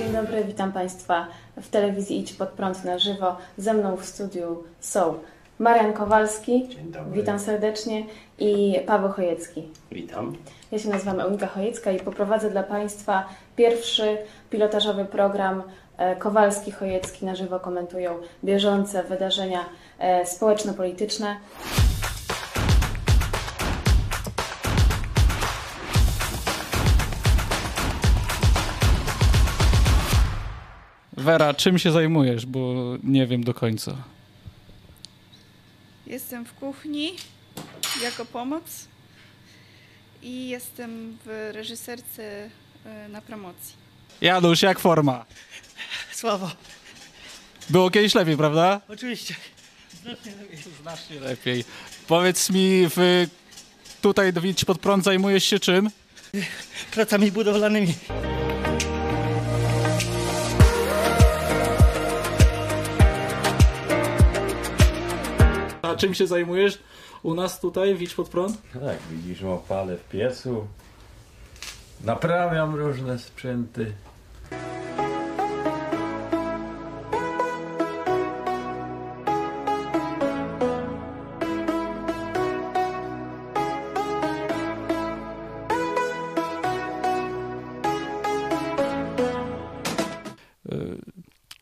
Dzień dobry, witam Państwa w telewizji Idź Pod Prąd na żywo. Ze mną w studiu są Marian Kowalski, Dzień dobry. witam serdecznie, i Paweł Chojecki. Witam. Ja się nazywam Eunika Chojecka i poprowadzę dla Państwa pierwszy pilotażowy program e, Kowalski-Chojecki na żywo komentują bieżące wydarzenia e, społeczno-polityczne. Wera, czym się zajmujesz, bo nie wiem do końca. Jestem w kuchni jako pomoc i jestem w reżyserce e, na promocji. Janusz, jak forma? Słabo, Było kiedyś lepiej, prawda? oczywiście. Znacznie lepiej. Powiedz mi, w, tutaj Idź Pod Prąd zajmujesz się czym? Pracami budowlanymi. A czym się zajmujesz u nas tutaj w Idź Pod Prąd? Tak, widzisz, opalę w piecu. Naprawiam różne sprzęty.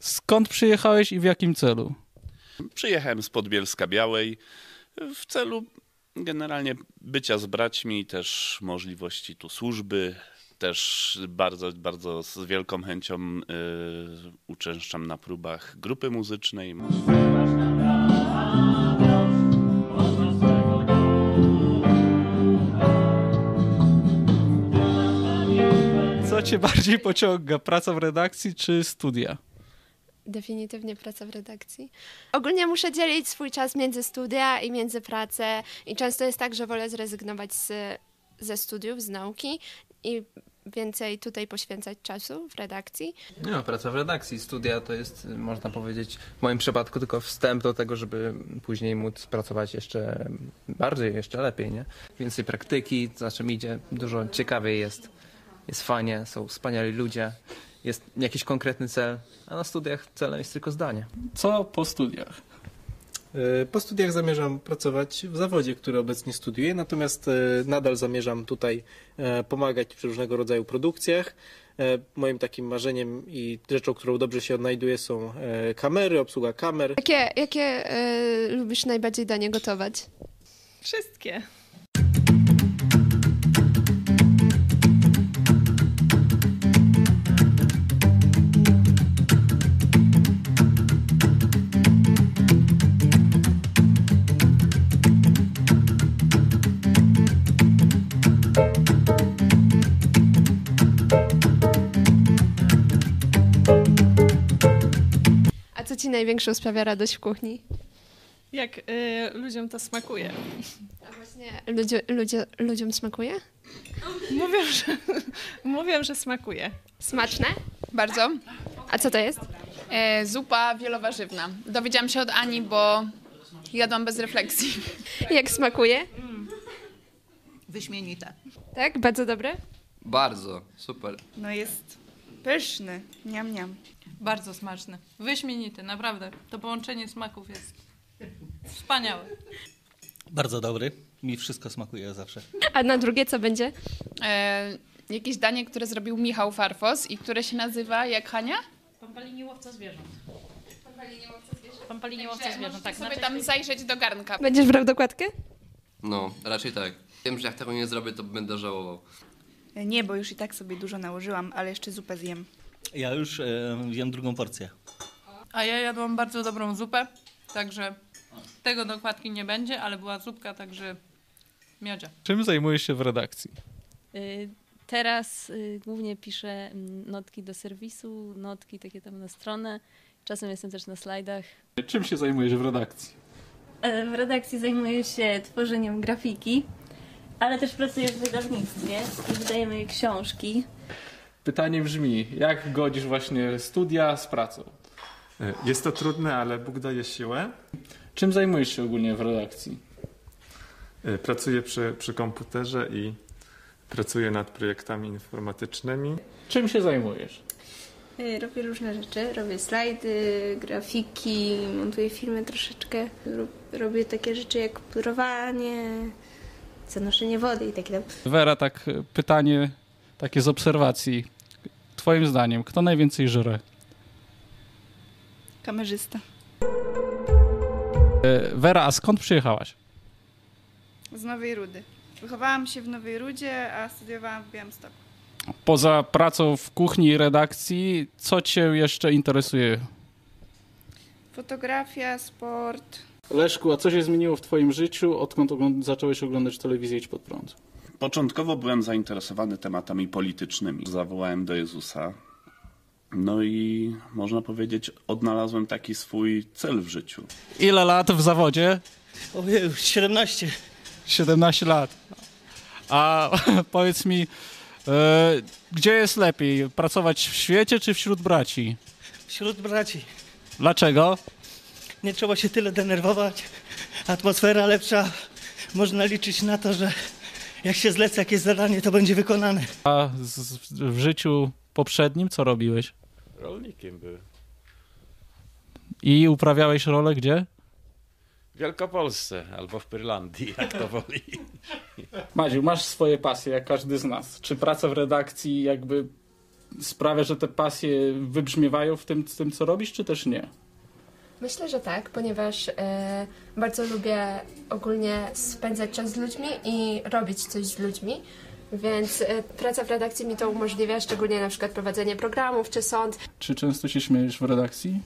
Skąd przyjechałeś i w jakim celu? Przyjechałem z Podbielska Białej w celu generalnie bycia z braćmi, też możliwości tu służby. Też bardzo, bardzo z wielką chęcią y, uczęszczam na próbach grupy muzycznej. Co cię bardziej pociąga? Praca w redakcji czy studia? Definitywnie praca w redakcji. Ogólnie muszę dzielić swój czas między studia i między pracę i często jest tak, że wolę zrezygnować z, ze studiów, z nauki i więcej tutaj poświęcać czasu w redakcji. No, praca w redakcji, studia to jest, można powiedzieć, w moim przypadku tylko wstęp do tego, żeby później móc pracować jeszcze bardziej, jeszcze lepiej, nie? Więcej praktyki, za czym idzie, dużo ciekawiej jest, jest fajnie, są wspaniali ludzie, jest jakiś konkretny cel, a na studiach celem jest tylko zdanie. Co po studiach? E, Po studiach zamierzam pracować w zawodzie, który obecnie studiuję, natomiast e, nadal zamierzam tutaj e, pomagać przy różnego rodzaju produkcjach. Moim takim marzeniem i rzeczą, którą dobrze się odnajduję są kamery, obsługa kamer. Jakie, jakie lubisz najbardziej danie gotować? Wszystkie. Ci największą sprawia radość w kuchni? Jak y, ludziom to smakuje. A właśnie ludzie, ludzie, ludziom smakuje? Mówią, że, mówią, że smakuje. Smaczne? Bardzo. A co to jest? E, zupa wielowarzywna. Dowiedziałam się od Ani, bo jadłam bez refleksji. Jak smakuje? Wyśmienite. Tak? Bardzo dobre? Bardzo, super. No jest pyszny. Niam, niam. Bardzo smaczny. Wyśmienity, naprawdę. To połączenie smaków jest wspaniałe. Bardzo dobry. Mi wszystko smakuje zawsze. A na drugie co będzie? E, jakieś danie, które zrobił Michał Farfos i które się nazywa jak Hania? Pampalini łowca zwierząt. Pampalini łowca zwierząt, tak. Sobie tam zajrzeć do garnka. Będziesz brał dokładkę? No, raczej tak. Wiem, że jak tego nie zrobię, to będę żałował. E, Nie, bo już i tak sobie dużo nałożyłam, ale jeszcze zupę zjem. Ja już e, wiem drugą porcję. A ja jadłam bardzo dobrą zupę, także tego dokładki nie będzie, ale była zupka, także miodzia. Czym zajmujesz się w redakcji? Y, Teraz y, głównie piszę mm, notki do serwisu, notki takie tam na stronę. Czasem jestem też na slajdach. Czym się zajmujesz w redakcji? E, W redakcji zajmuję się tworzeniem grafiki, ale też pracuję w wydawnictwie i wydajemy książki. Pytanie brzmi, jak godzisz właśnie studia z pracą? Jest to trudne, ale Bóg daje siłę. Czym zajmujesz się ogólnie w redakcji? Y, Pracuję przy, przy komputerze i pracuję nad projektami informatycznymi. Czym się zajmujesz? Y, Robię różne rzeczy. Robię slajdy, grafiki, montuję filmy troszeczkę. Rob- Robię takie rzeczy jak pudrowanie, zanoszenie wody i takie tam. Wera, tak e, pytanie takie z obserwacji. Twoim zdaniem, kto najwięcej żre? Kamerzysta. E, Wera, a skąd przyjechałaś? Z Nowej Rudy. Wychowałam się w Nowej Rudzie, a studiowałam w Białymstoku. Poza pracą w kuchni i redakcji, co cię jeszcze interesuje? Fotografia, sport. Leszku, a co się zmieniło w twoim życiu, odkąd ogląd- zacząłeś oglądać telewizję Idź Pod Prąd? Początkowo byłem zainteresowany tematami politycznymi. Zawołałem do Jezusa. No i można powiedzieć, odnalazłem taki swój cel w życiu. Ile lat w zawodzie? Ojej, 17. 17 lat. A powiedz mi, e, gdzie jest lepiej? Pracować w świecie czy wśród braci? Wśród braci. Dlaczego? Nie trzeba się tyle denerwować. Atmosfera lepsza. Można liczyć na to, że jak się zleca jakieś zadanie, to będzie wykonane. A z, w życiu poprzednim co robiłeś? Rolnikiem był. I uprawiałeś rolę gdzie? W Wielkopolsce albo w Pyrlandii, jak to woli. Madziu, masz swoje pasje, jak każdy z nas. Czy praca w redakcji jakby sprawia, że te pasje wybrzmiewają w tym, w tym co robisz, czy też nie? Myślę, że tak, ponieważ e, bardzo lubię ogólnie spędzać czas z ludźmi i robić coś z ludźmi. Więc e, praca w redakcji mi to umożliwia, szczególnie na przykład prowadzenie programów czy sąd. Czy często się śmiejesz w redakcji?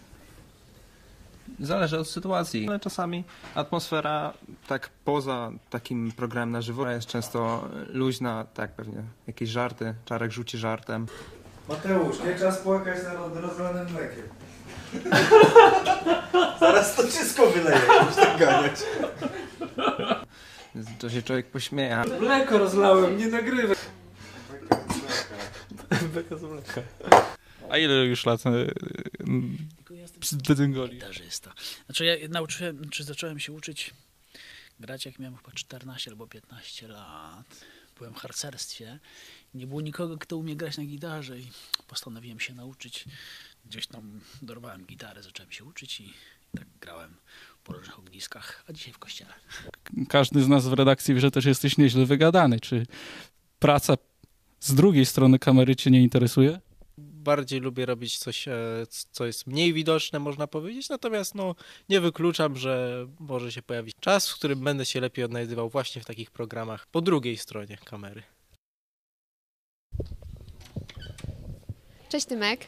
Zależy od sytuacji, ale czasami atmosfera tak poza takim programem na żywo jest często luźna, tak pewnie jakieś żarty, Czarek rzuci żartem. Mateusz, nie czas płakać nad rozlanym mlekiem. Zaraz to wszystko wyleje, już tak ganiać. To się człowiek pośmieja. Mleko rozlałem, nie nagrywaj. Beka z mleka. A ile już lat Dyngoli? Gitarzysta. Znaczy ja nauczyłem, czy zacząłem się uczyć grać jak miałem chyba 14 albo 15 lat. Byłem w harcerstwie. Nie było nikogo, kto umie grać na gitarze i postanowiłem się nauczyć. Gdzieś tam dorwałem gitarę, zacząłem się uczyć i tak grałem po różnych ogniskach, a dzisiaj w kościele. Każdy z nas w redakcji wie, że też jesteś nieźle wygadany. Czy praca z drugiej strony kamery cię nie interesuje? Bardziej lubię robić coś, e, co jest mniej widoczne, można powiedzieć, natomiast no, nie wykluczam, że może się pojawić czas, w którym będę się lepiej odnajdywał właśnie w takich programach po drugiej stronie kamery. Cześć Tymek.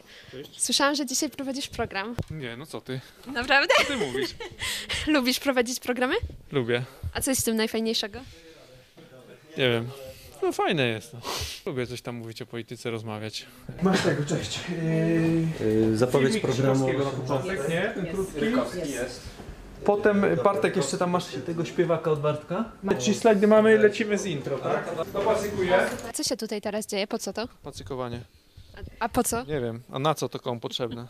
Słyszałam, że dzisiaj prowadzisz program. Nie, no co ty? Naprawdę? Co ty mówisz? Lubisz prowadzić programy? Lubię. A co jest w tym najfajniejszego? Nie wiem. No fajne jest. No. Lubię coś tam mówić o polityce, rozmawiać. Masz tego, cześć. Yy, zapowiedź programu. Na początek, nie? Ten krótki. Rykowski jest. Potem Bartek jeszcze tam masz tego śpiewaka od Bartka. Trzy No. slajdy mamy, lecimy z intro, tak? To pacykuje. Co się tutaj teraz dzieje? Po co to? Pacykowanie. A po co? Nie wiem, a na co to komu potrzebne?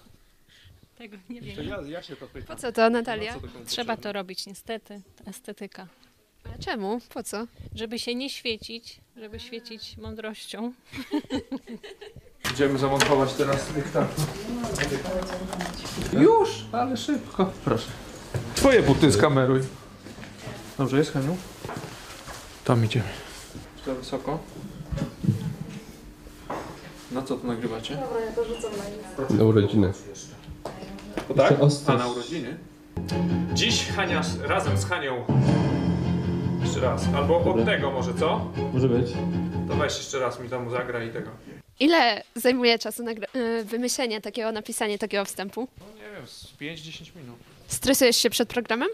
Tego nie To wiem. ja, ja się to pytam. Po co to, Natalia? Na co to komu Trzeba potrzebne? to robić, niestety. Estetyka. A czemu? Po co? Żeby się nie świecić, żeby świecić mądrością. Idziemy zamontować teraz dyktafon. Już, ale szybko. Proszę. Twoje buty skameruj. Dobrze jest, Heniu? Tam idziemy. Czy to wysoko? Na co to nagrywacie? Dobra, ja to rzucam na Na urodziny. To tak? A na urodziny? Dziś Hania razem z Hanią. Jeszcze raz. Albo od tego może, co? Może być. To weź jeszcze raz mi tam zagra i tego. Ile zajmuje czasu nagra- y, wymyślenie takiego, napisanie takiego wstępu? No nie wiem, z 5-10 minut. Stresujesz się przed programem?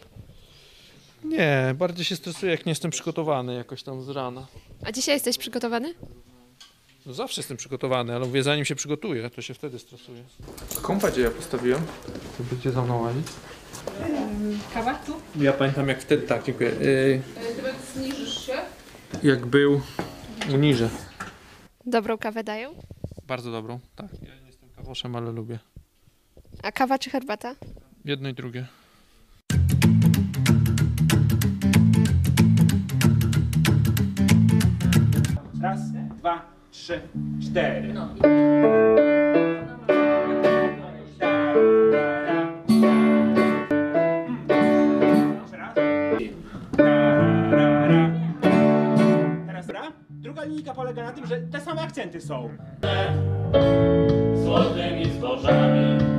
Nie, bardziej się stresuję, jak nie jestem przygotowany jakoś tam z rana. A dzisiaj jesteś przygotowany? No zawsze jestem przygotowany, ale mówię, zanim się przygotuję, to się wtedy stresuję. Kompa gdzie ja postawiłem? To będziecie za mną łazić? Kawa tu? Ja pamiętam jak wtedy, tak, dziękuję. Yy, Ty zniżysz się? jak był uniżę. Dobrą kawę dają? Bardzo dobrą, tak. Ja nie jestem kawoszem, ale lubię. A kawa czy herbata? Jedno i drugie. trzy, cztery. No. Druga linijka polega na tym, że te same akcenty są. Złotymi zbożami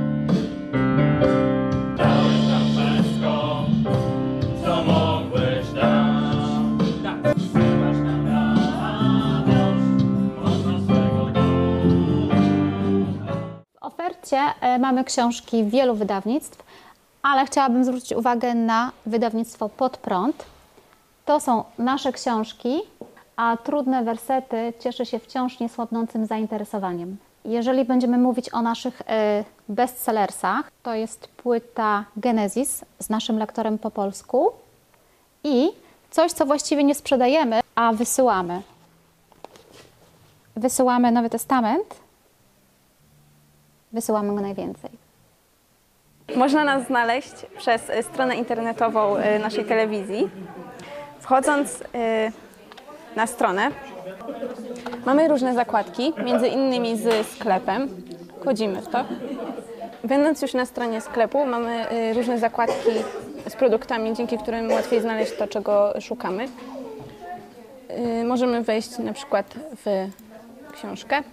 Ofercie e, mamy książki wielu wydawnictw, ale chciałabym zwrócić uwagę na wydawnictwo Pod Prąd. To są nasze książki, a Trudne Wersety cieszy się wciąż niesłabnącym zainteresowaniem. Jeżeli będziemy mówić o naszych e, bestsellersach, to jest płyta Genesis z naszym lektorem po polsku i coś, co właściwie nie sprzedajemy, a wysyłamy. Wysyłamy Nowy Testament, wysyłamy go najwięcej. Można nas znaleźć przez y, stronę internetową y, naszej telewizji. Wchodząc y, na stronę, mamy różne zakładki, między innymi z sklepem. Wchodzimy w to. Będąc już na stronie sklepu, mamy różne zakładki z produktami, dzięki którym łatwiej znaleźć to, czego szukamy. Możemy wejść na przykład w książkę.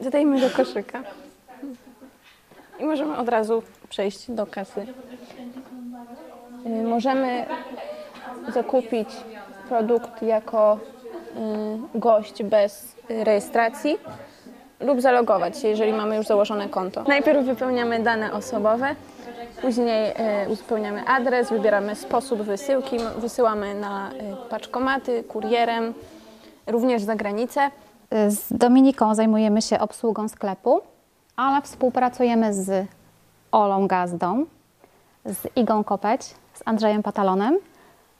Zadajmy do koszyka. I możemy od razu przejść do kasy. Y, Możemy zakupić produkt jako y, gość bez rejestracji lub zalogować się, jeżeli mamy już założone konto. Najpierw wypełniamy dane osobowe, później y, uzupełniamy adres, wybieramy sposób wysyłki, wysyłamy na paczkomaty, kurierem, również za granicę. Z Dominiką zajmujemy się obsługą sklepu, ale współpracujemy z Olą Gazdą, z Igą Kopeć, z Andrzejem Patalonem,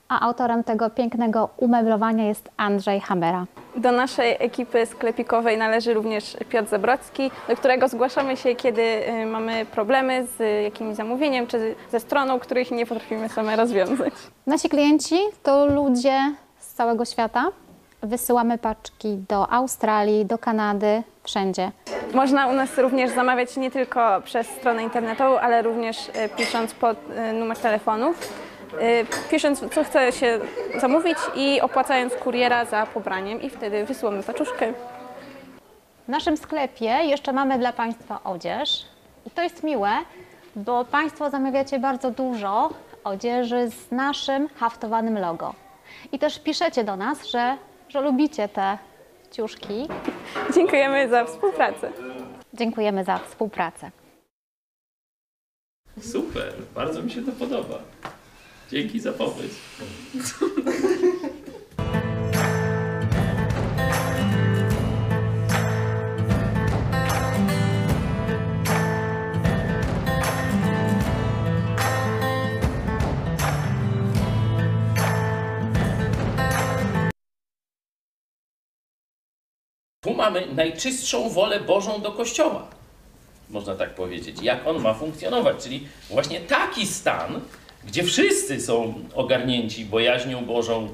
a autorem tego pięknego umeblowania jest Andrzej Hamera. Do naszej ekipy sklepikowej należy również Piotr Zabrocki, do którego zgłaszamy się, kiedy y, mamy problemy z jakimś zamówieniem czy ze stroną, których nie potrafimy same rozwiązać. Nasi klienci to ludzie z całego świata. Wysyłamy paczki do Australii, do Kanady, wszędzie. Można u nas również zamawiać nie tylko przez stronę internetową, ale również y, pisząc pod y, numer telefonu, y, pisząc co chce się zamówić i opłacając kuriera za pobraniem i wtedy wysyłamy paczuszkę. W naszym sklepie jeszcze mamy dla Państwa odzież i to jest miłe, bo Państwo zamawiacie bardzo dużo odzieży z naszym haftowanym logo. I też piszecie do nas, że, że lubicie te ciuszki. Dziękujemy za współpracę. Dziękujemy za współpracę. Super, bardzo mi się to podoba. Dzięki za pomysł. mamy najczystszą wolę Bożą do Kościoła. Można tak powiedzieć. Jak on ma funkcjonować? Czyli właśnie taki stan, gdzie wszyscy są ogarnięci bojaźnią Bożą.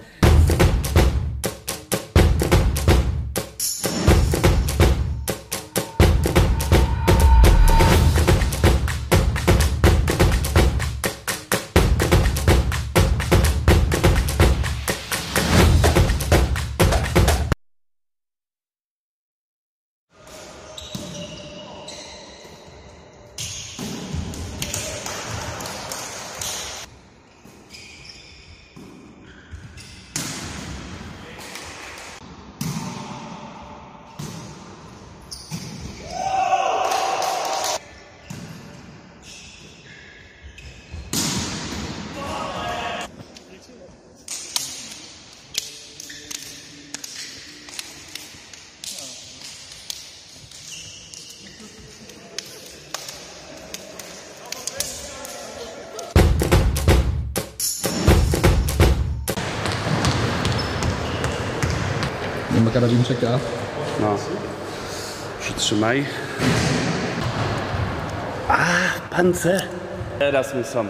Nie ma karabinczyka. No. Przytrzymaj. A, pancer. Teraz my są.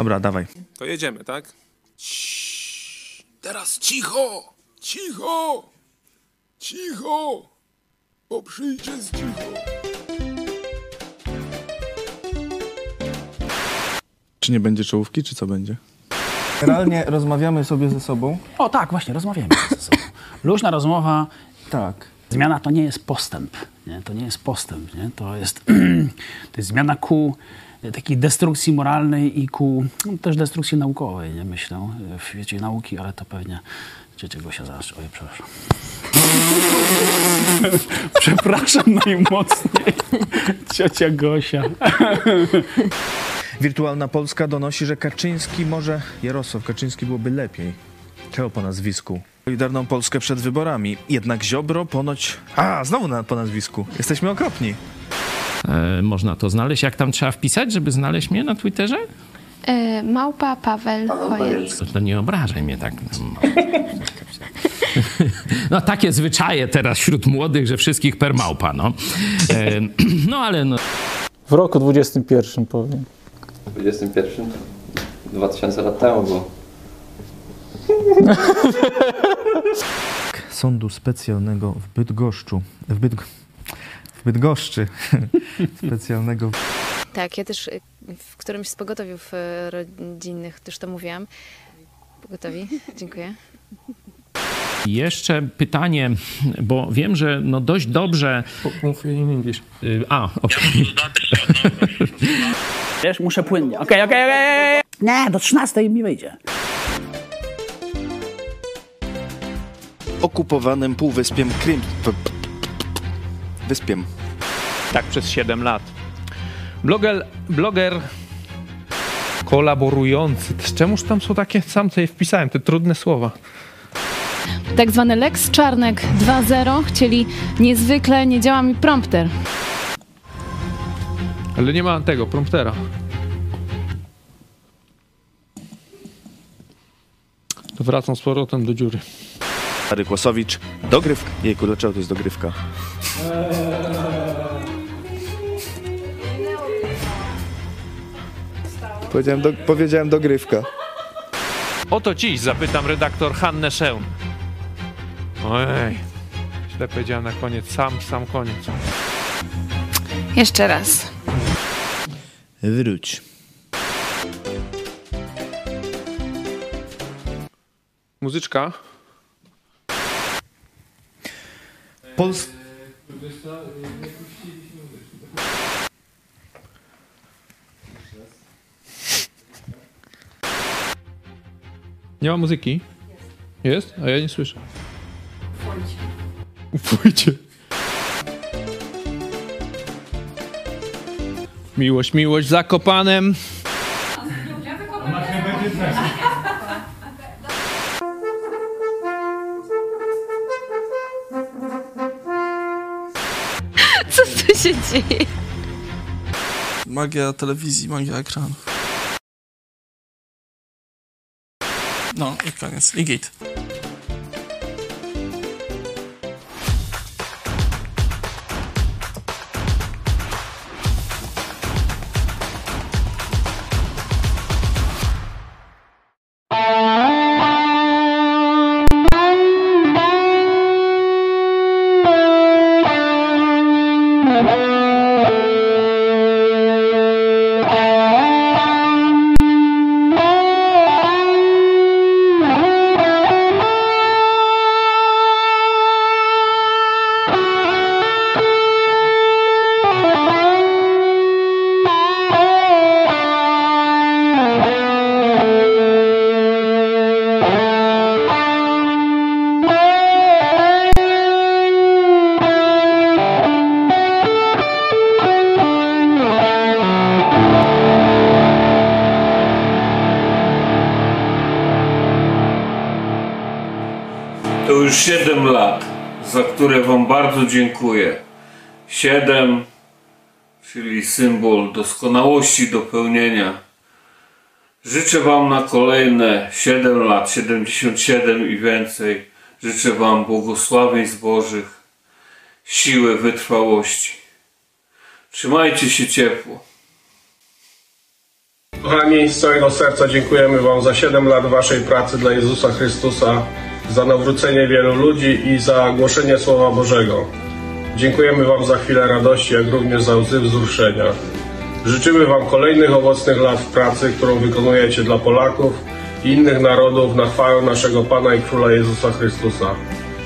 Dobra, dawaj. To jedziemy, tak? Teraz cicho! Cicho! Cicho! Bo przyjdzie z cicho. Czy nie będzie czołówki, czy co będzie? Generalnie rozmawiamy sobie ze sobą. O tak, właśnie, rozmawiamy ze sobą. Luźna rozmowa. Tak. Zmiana to nie jest postęp. Nie? To nie jest postęp. Nie? To, jest, to jest zmiana ku takiej destrukcji moralnej i ku no, też destrukcji naukowej, nie myślę, w świecie nauki, ale to pewnie ciocia Gosia zaraz... Oj, przepraszam. przepraszam najmocniej. Ciocia Gosia. Wirtualna Polska donosi, że Kaczyński może... Jarosław Kaczyński byłoby lepiej. Czego po nazwisku? Solidarną Polskę przed wyborami. Jednak Ziobro ponoć... A, znowu na, po nazwisku. Jesteśmy okropni. E, można to znaleźć. Jak tam trzeba wpisać, żeby znaleźć mnie na Twitterze? E, małpa Paweł Hoyer. To, to nie obrażaj mnie tak. No takie zwyczaje teraz wśród młodych, że wszystkich per małpa, no. E, no ale no. W roku 21 powiem. 21? 2000 lat temu było. Sądu specjalnego w Bydgoszczu. W, Bydg... w Bydgoszczy. specjalnego... Tak, ja też y, w którymś z pogotowiów y, rodzinnych też to mówiłam. Pogotowi, dziękuję. Jeszcze pytanie, bo wiem, że no dość dobrze... Mów in English. A, okej. Wiesz, muszę płynnie. Okej, okej, okej. Nie, do 13 mi wyjdzie. Okupowanym półwyspiem Krym... Wyspiem. Tak, przez 7 lat. Bloger, bloger kolaborujący. Czemuż tam są takie, sam sobie wpisałem, te trudne słowa. Tak zwany Lex Czarnek 2.0 chcieli niezwykle, nie działa mi prompter. Ale nie ma tego, promptera. To wracam z powrotem do dziury. Stary Kłosowicz. Dogrywka. Jejku, dlaczego to jest dogrywka? Powiedziałem, do, powiedziałem dogrywka. Oto dziś zapytam redaktor Hannę Szeun. Ojej, źle powiedziałem na koniec, sam, sam koniec. Jeszcze raz. Wróć. Muzyczka. Pols... Nie ma muzyki? Jest? A ja nie słyszę. Pójdzie. Miłość, miłość w Zakopanem. Dzieje? Magia telewizji, magia ekranów. No i koniec. I git. Bardzo dziękuję. 7, czyli symbol doskonałości, dopełnienia. Życzę Wam na kolejne 7 lat, 77 i więcej. Życzę Wam błogosławieństw Bożych, siły, wytrwałości. Trzymajcie się ciepło. Kochani, z całego serca dziękujemy Wam za 7 lat Waszej pracy dla Jezusa Chrystusa, za nawrócenie wielu ludzi i za głoszenie Słowa Bożego. Dziękujemy Wam za chwilę radości, jak również za łzy wzruszenia. Życzymy Wam kolejnych owocnych lat w pracy, którą wykonujecie dla Polaków i innych narodów na chwałę naszego Pana i Króla Jezusa Chrystusa.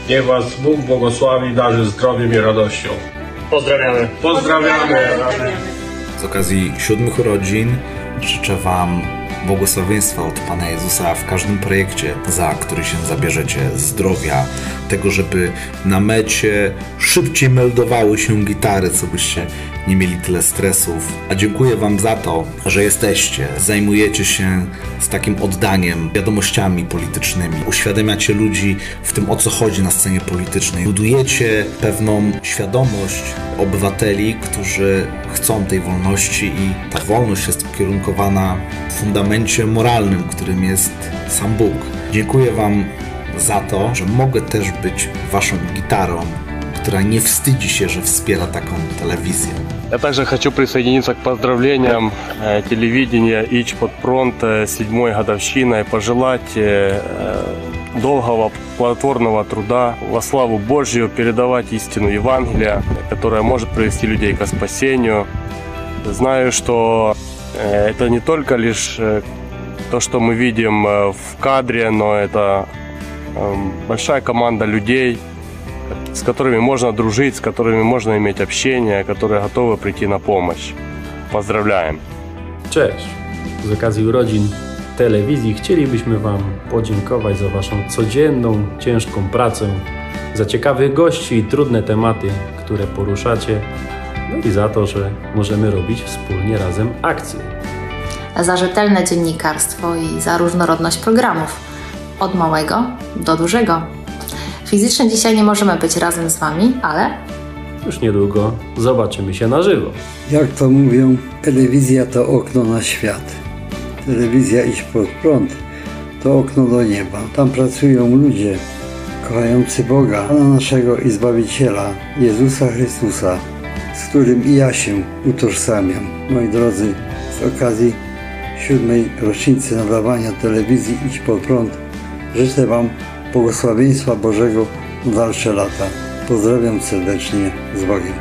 Niech Was Bóg błogosławi, darzy zdrowiem i radością. Pozdrawiamy. Pozdrawiamy. Z okazji siódmych urodzin życzę Wam błogosławieństwa od Pana Jezusa w każdym projekcie, za który się zabierzecie, zdrowia, tego, żeby na mecie szybciej meldowały się gitary, co byście nie mieli tyle stresów. A dziękuję Wam za to, że jesteście, zajmujecie się z takim oddaniem wiadomościami politycznymi, uświadamiacie ludzi w tym, o co chodzi na scenie politycznej, budujecie pewną świadomość obywateli, którzy chcą tej wolności i ta wolność jest ukierunkowana w fundamencie moralnym, którym jest sam Bóg. Dziękuję Wam za to, że mogę też być Waszą gitarą, która nie wstydzi się, że wspiera taką telewizję. Я также хочу присоединиться к поздравлениям э, телевидения ИЧ под фронт э, седьмой годовщиной, пожелать э, долгого плодотворного труда во славу Божью, передавать истину Евангелия, которая может привести людей к спасению. Знаю, что это не только лишь то, что мы видим в кадре, но это большая команда людей, с которыми можно дружить, с которыми можно иметь общение, которые готовы прийти на помощь. Поздравляем! Cześć! Z okazji urodzin telewizji chcielibyśmy Wam podziękować za Waszą codzienną, ciężką pracę, za ciekawych gości i trudne tematy, które poruszacie, no i za to, że możemy robić wspólnie razem akcje. za rzetelne dziennikarstwo i za różnorodność programów, od małego do dużego. Fizycznie dzisiaj nie możemy być razem z Wami, ale Już niedługo zobaczymy się na żywo. Jak to mówią, telewizja to okno na świat. Telewizja Idź Pod Prąd to okno do nieba. Tam pracują ludzie kochający Boga, Pana naszego i Zbawiciela, Jezusa Chrystusa, z którym i ja się utożsamiam. Moi drodzy, z okazji siódmej rocznicy nadawania telewizji Idź Pod Prąd życzę Wam błogosławieństwa Bożego na dalsze lata. Pozdrawiam serdecznie z Bogiem.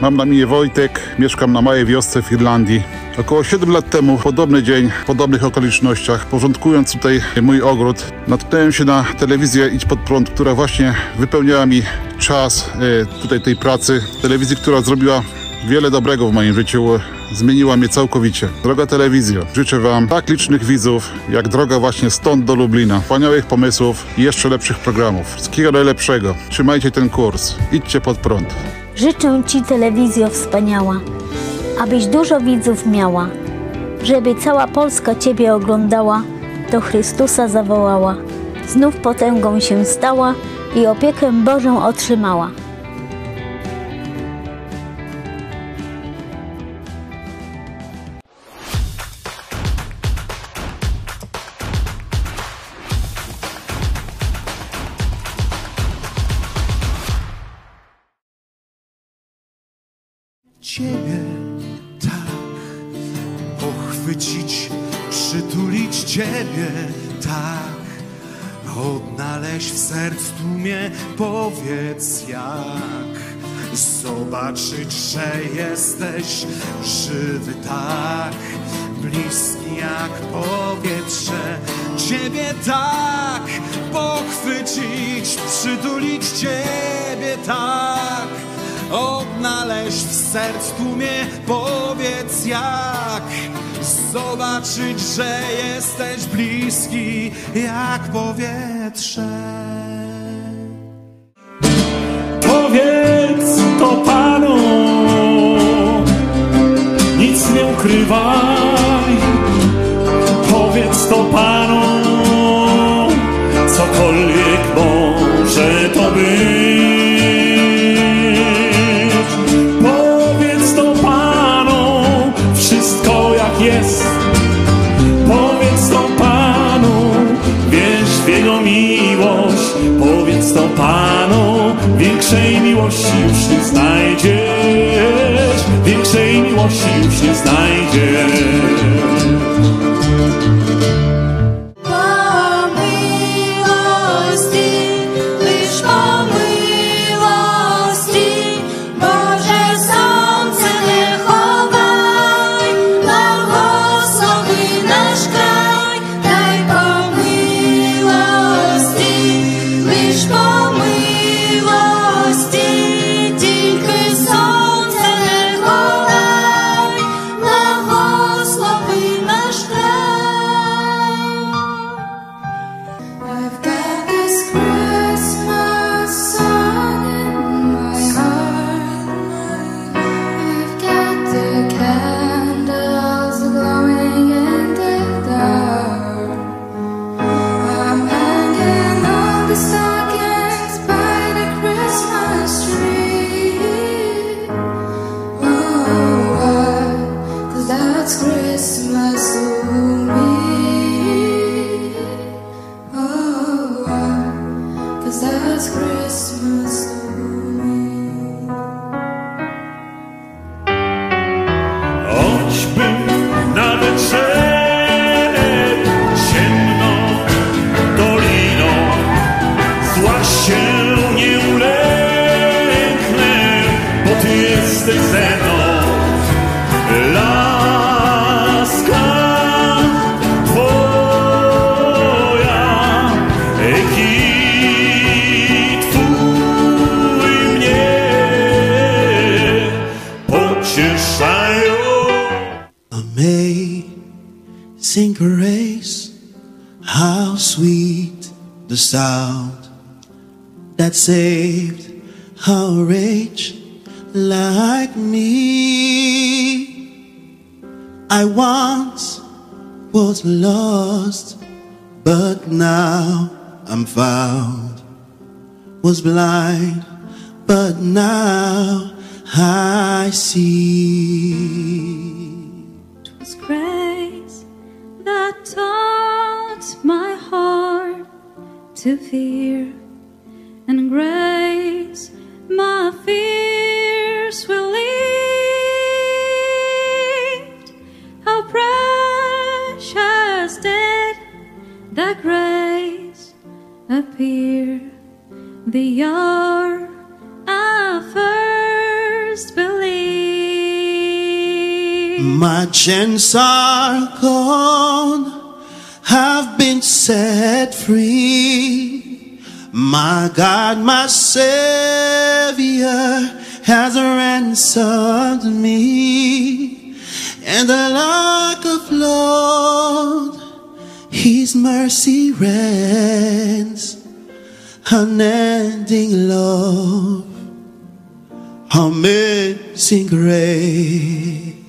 Mam na imię Wojtek, mieszkam na małej wiosce w Irlandii. Około 7 lat temu, w podobny dzień, w podobnych okolicznościach, porządkując tutaj mój ogród, natknąłem się na telewizję Idź Pod Prąd, która właśnie wypełniała mi czas e, tutaj tej pracy. Telewizji, która zrobiła wiele dobrego w moim życiu, zmieniła mnie całkowicie. Droga telewizjo, życzę Wam tak licznych widzów, jak droga właśnie stąd do Lublina. Wspaniałych pomysłów i jeszcze lepszych programów. Wszystkiego najlepszego. Trzymajcie ten kurs. Idźcie pod prąd. Życzę Ci telewizjo wspaniała, abyś dużo widzów miała, żeby cała Polska Ciebie oglądała, do Chrystusa zawołała, znów potęgą się stała i opiekę Bożą otrzymała. Pochwycić, przytulić Ciebie tak, odnaleźć w sercu tłumie, powiedz jak, zobaczyć, że jesteś żywy tak, bliski jak powietrze, Ciebie tak. Pochwycić, przytulić Ciebie tak. Odnaleźć w sercu tłumie, powiedz jak zobaczyć, że jesteś bliski jak powietrze. Powiedz to Panu, nic nie ukrywaj. Powiedz to Panu, miłości już nie znajdziesz, większej miłości już nie znajdziesz. The sound that saved a wretch like me. I once was lost, but now I'm found. Was blind, but now I see. was grace that taught my heart to fear, and grace my fears relieved. How precious did that grace appear the hour I first believed. My chains are gone, have been set free. My God, my Savior has ransomed me. And the like of Lord, His mercy reigns, unending love, amazing grace.